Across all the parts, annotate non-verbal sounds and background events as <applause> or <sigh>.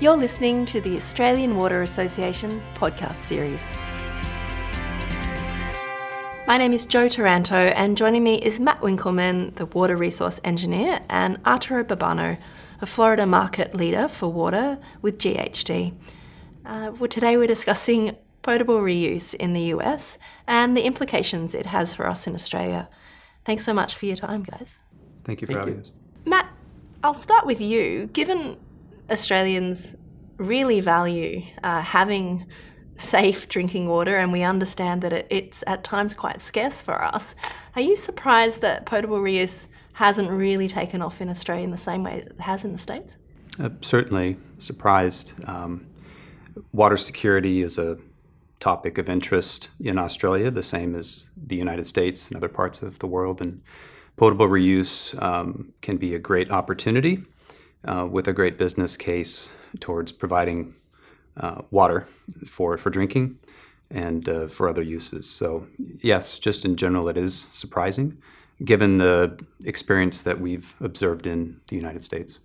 You're listening to the Australian Water Association podcast series. My name is Jo Taranto, and joining me is Matt Winkelman, the water resource engineer, and Arturo Burbano, a Florida market leader for water with GHD. Uh, well, today we're discussing potable reuse in the US and the implications it has for us in Australia. Thanks so much for your time, guys. Thank you for Thank having you. us. Matt, I'll start with you. Given Australians really value uh, having safe drinking water, and we understand that it, it's at times quite scarce for us, are you surprised that potable reuse hasn't really taken off in Australia in the same way it has in the States? Uh, certainly surprised. Um, water security is a topic of interest in Australia, the same as the United States and other parts of the world. And potable reuse um, can be a great opportunity uh, with a great business case towards providing uh, water for, for drinking and uh, for other uses. So, yes, just in general, it is surprising given the experience that we've observed in the United States.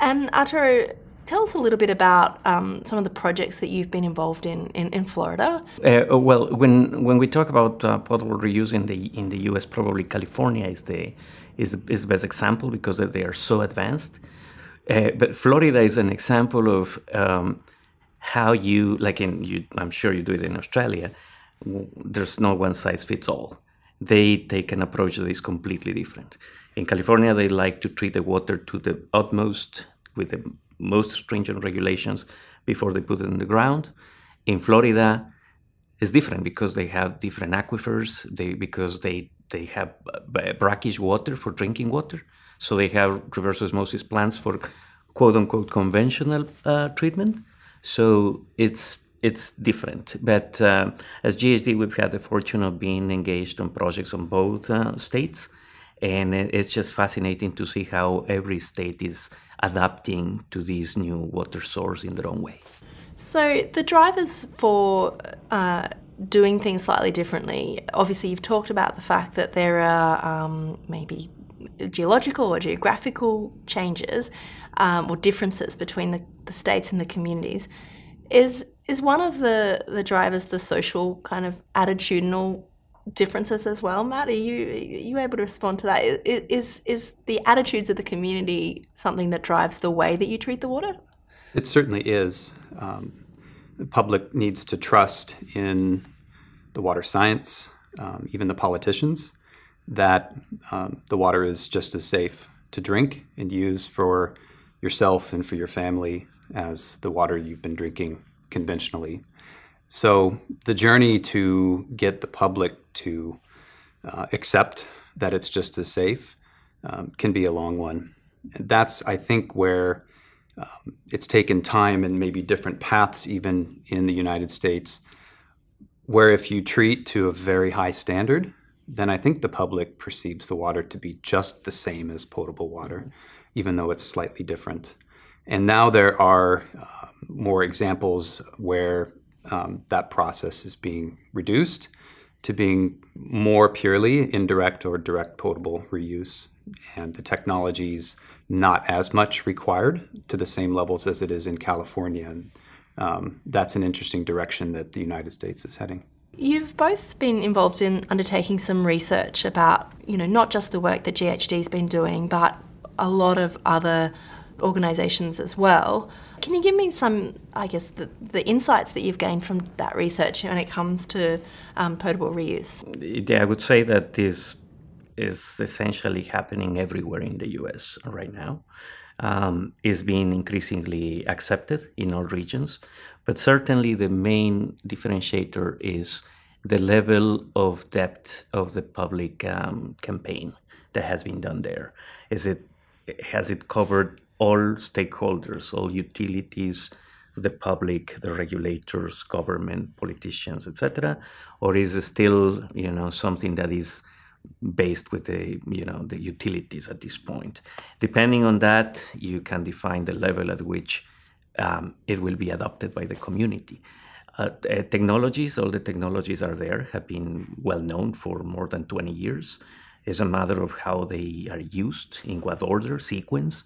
And Arturo, tell us a little bit about um, some of the projects that you've been involved in in, in Florida. Uh, well, when when we talk about uh, potable reuse in the in the U.S., probably California is the is the, is the best example because they are so advanced. Uh, but Florida is an example of um, how you like in you. I'm sure you do it in Australia. There's no one size fits all. They take an approach that is completely different. In California, they like to treat the water to the utmost with the most stringent regulations before they put it in the ground. In Florida, it's different because they have different aquifers. They because they they have uh, brackish water for drinking water, so they have reverse osmosis plants for quote unquote conventional uh, treatment. So it's it's different. But uh, as GHD, we've had the fortune of being engaged on projects on both uh, states, and it's just fascinating to see how every state is adapting to this new water source in their own way. So the drivers for uh, doing things slightly differently. Obviously, you've talked about the fact that there are um, maybe geological or geographical changes um, or differences between the, the states and the communities. Is is one of the the drivers the social kind of attitudinal differences as well, Matt? Are you are you able to respond to that is Is the attitudes of the community something that drives the way that you treat the water? It certainly is. Um, the public needs to trust in the water science, um, even the politicians, that um, the water is just as safe to drink and use for yourself and for your family as the water you've been drinking conventionally. So the journey to get the public to uh, accept that it's just as safe um, can be a long one. And that's, I think, where um, it's taken time and maybe different paths, even in the United States, where if you treat to a very high standard, then I think the public perceives the water to be just the same as potable water, even though it's slightly different. And now there are uh, more examples where um, that process is being reduced to being more purely indirect or direct potable reuse. And the technologies not as much required to the same levels as it is in California. And um, that's an interesting direction that the United States is heading. You've both been involved in undertaking some research about, you know, not just the work that GHD's been doing, but a lot of other organisations as well. Can you give me some, I guess, the, the insights that you've gained from that research when it comes to um, potable reuse? Yeah, I would say that this is essentially happening everywhere in the US right now. Um, is being increasingly accepted in all regions, but certainly the main differentiator is the level of depth of the public um, campaign that has been done there. Is it has it covered all stakeholders, all utilities, the public, the regulators, government, politicians, etc., or is it still you know something that is based with the you know the utilities at this point? Depending on that, you can define the level at which um, it will be adopted by the community. Uh, uh, technologies, all the technologies are there, have been well known for more than 20 years. It's a matter of how they are used, in what order, sequence,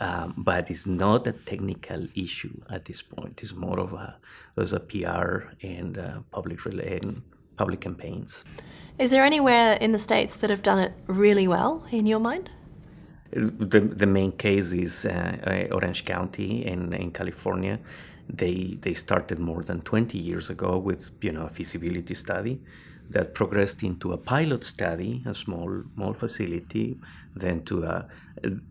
Um, but it's not a technical issue at this point. It's more of a, there's a PR and uh, public and public campaigns. Is there anywhere in the states that have done it really well in your mind? The, the main case is uh, uh Orange County in, in California. They they started more than 20 years ago with you know a feasibility study that progressed into a pilot study, a small small facility, then to a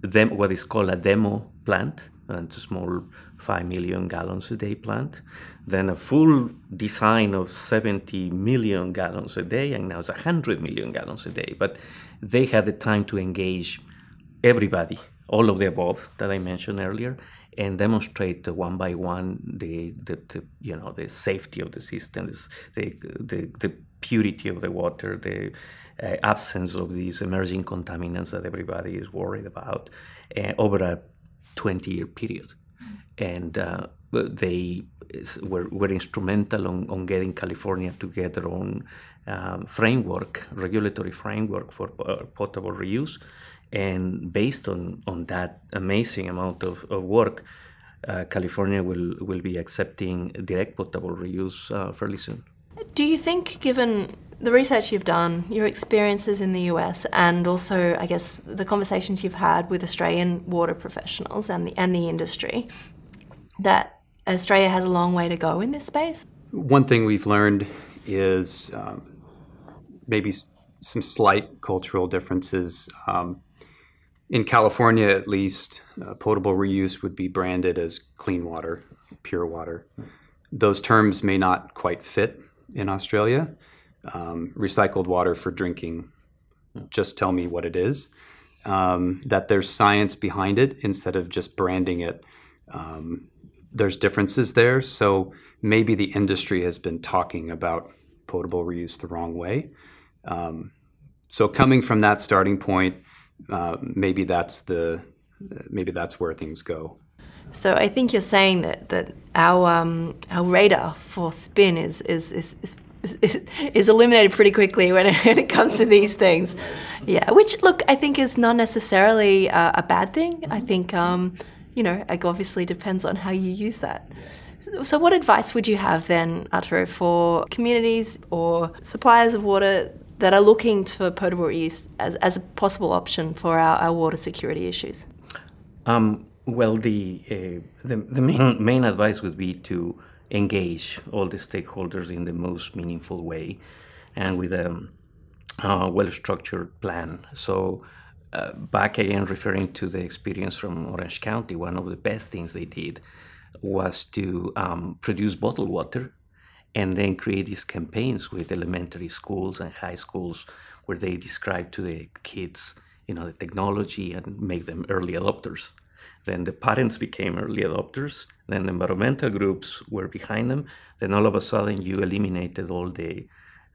them what is called a demo plant, and a small five million gallons a day plant, then a full design of 70 million gallons a day, and now it's 100 million gallons a day. But they had the time to engage everybody, all of the above that I mentioned earlier, and demonstrate one by one the, the, the you know the safety of the system, the, the, the purity of the water, the uh, absence of these emerging contaminants that everybody is worried about uh, over a 20 year period. And uh, they were, were instrumental on, on getting California to get their own um, framework, regulatory framework for uh, potable reuse. And based on, on that amazing amount of, of work, uh, California will, will be accepting direct potable reuse uh, fairly soon. Do you think, given the research you've done, your experiences in the US, and also, I guess, the conversations you've had with Australian water professionals and the, and the industry, that Australia has a long way to go in this space? One thing we've learned is um, maybe some slight cultural differences. Um, in California, at least, uh, potable reuse would be branded as clean water, pure water. Those terms may not quite fit in Australia. Um, recycled water for drinking, just tell me what it is. Um, that there's science behind it instead of just branding it. Um, there's differences there. So maybe the industry has been talking about potable reuse the wrong way. Um, so coming from that starting point, uh, maybe that's the maybe that's where things go. So I think you're saying that that our um, our radar for spin is is is, is is eliminated pretty quickly when it, <laughs> when it, comes to these things. Yeah, which look, I think is not necessarily a, a bad thing. I think, um, you know, it obviously depends on how you use that. So, so, what advice would you have then, Arturo, for communities or suppliers of water that are looking for potable reuse as, as a possible option for our, our water security issues? Um, well, the, uh, the, the main, main advice would be to engage all the stakeholders in the most meaningful way and with a uh, well structured plan. So, uh, back again, referring to the experience from Orange County, one of the best things they did was to um, produce bottled water and then create these campaigns with elementary schools and high schools where they describe to the kids you know the technology and make them early adopters then the parents became early adopters. Then the environmental groups were behind them. Then all of a sudden, you eliminated all the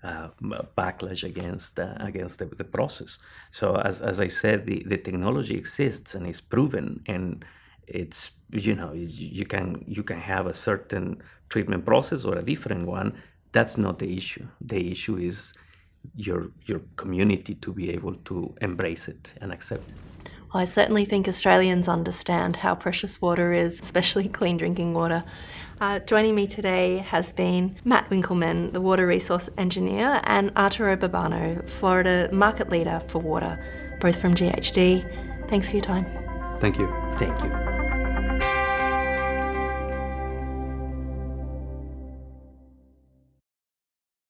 uh, backlash against uh, against the, the, process. So as, as I said, the, the technology exists and is proven, and it's you know you can you can have a certain treatment process or a different one. That's not the issue. The issue is your your community to be able to embrace it and accept it. I certainly think Australians understand how precious water is, especially <laughs> clean drinking water. Uh, joining me today has been Matt Winkelman, the water resource engineer, and Arturo Burbano, Florida market leader for water, both from GHD. Thanks for your time. Thank you. Thank you.